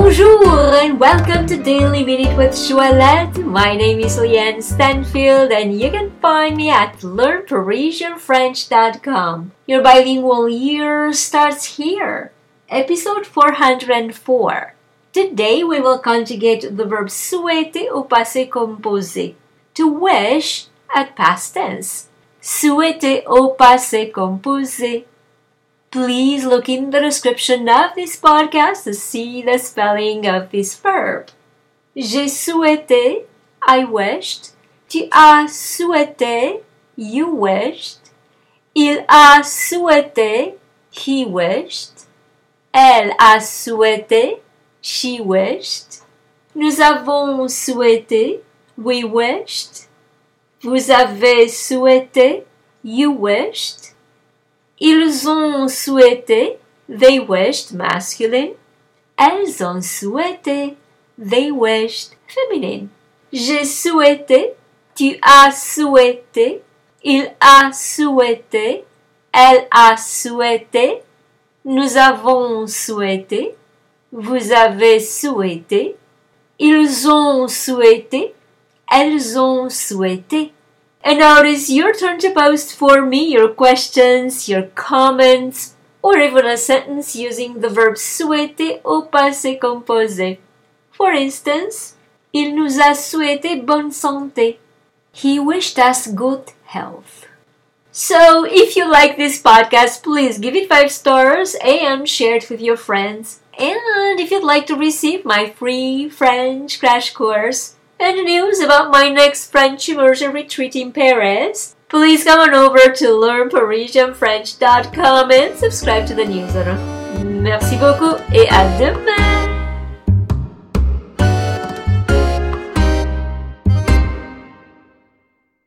Bonjour and welcome to Daily Minute with Joëlette. My name is Leanne Stanfield and you can find me at learnparisianfrench.com. Your bilingual year starts here. Episode 404. Today we will conjugate the verb souhaiter au passé composé. To wish at past tense. Souhaiter au passé composé. Please look in the description of this podcast to see the spelling of this verb. J'ai souhaité, I wished. Tu as souhaité, you wished. Il a souhaité, he wished. Elle a souhaité, she wished. Nous avons souhaité, we wished. Vous avez souhaité, you wished. Ils ont souhaité, they wished masculine. Elles ont souhaité, they wished feminine. J'ai souhaité, tu as souhaité, il a souhaité, elle a souhaité, nous avons souhaité, vous avez souhaité, ils ont souhaité, elles ont souhaité. And now it is your turn to post for me your questions, your comments, or even a sentence using the verb souhaiter au passé composé. For instance, il nous a souhaité bonne santé. He wished us good health. So, if you like this podcast, please give it 5 stars and share it with your friends. And if you'd like to receive my free French crash course, and news about my next French immersion retreat in Paris, please come on over to learnparisianfrench.com and subscribe to the newsletter. Merci beaucoup et à demain!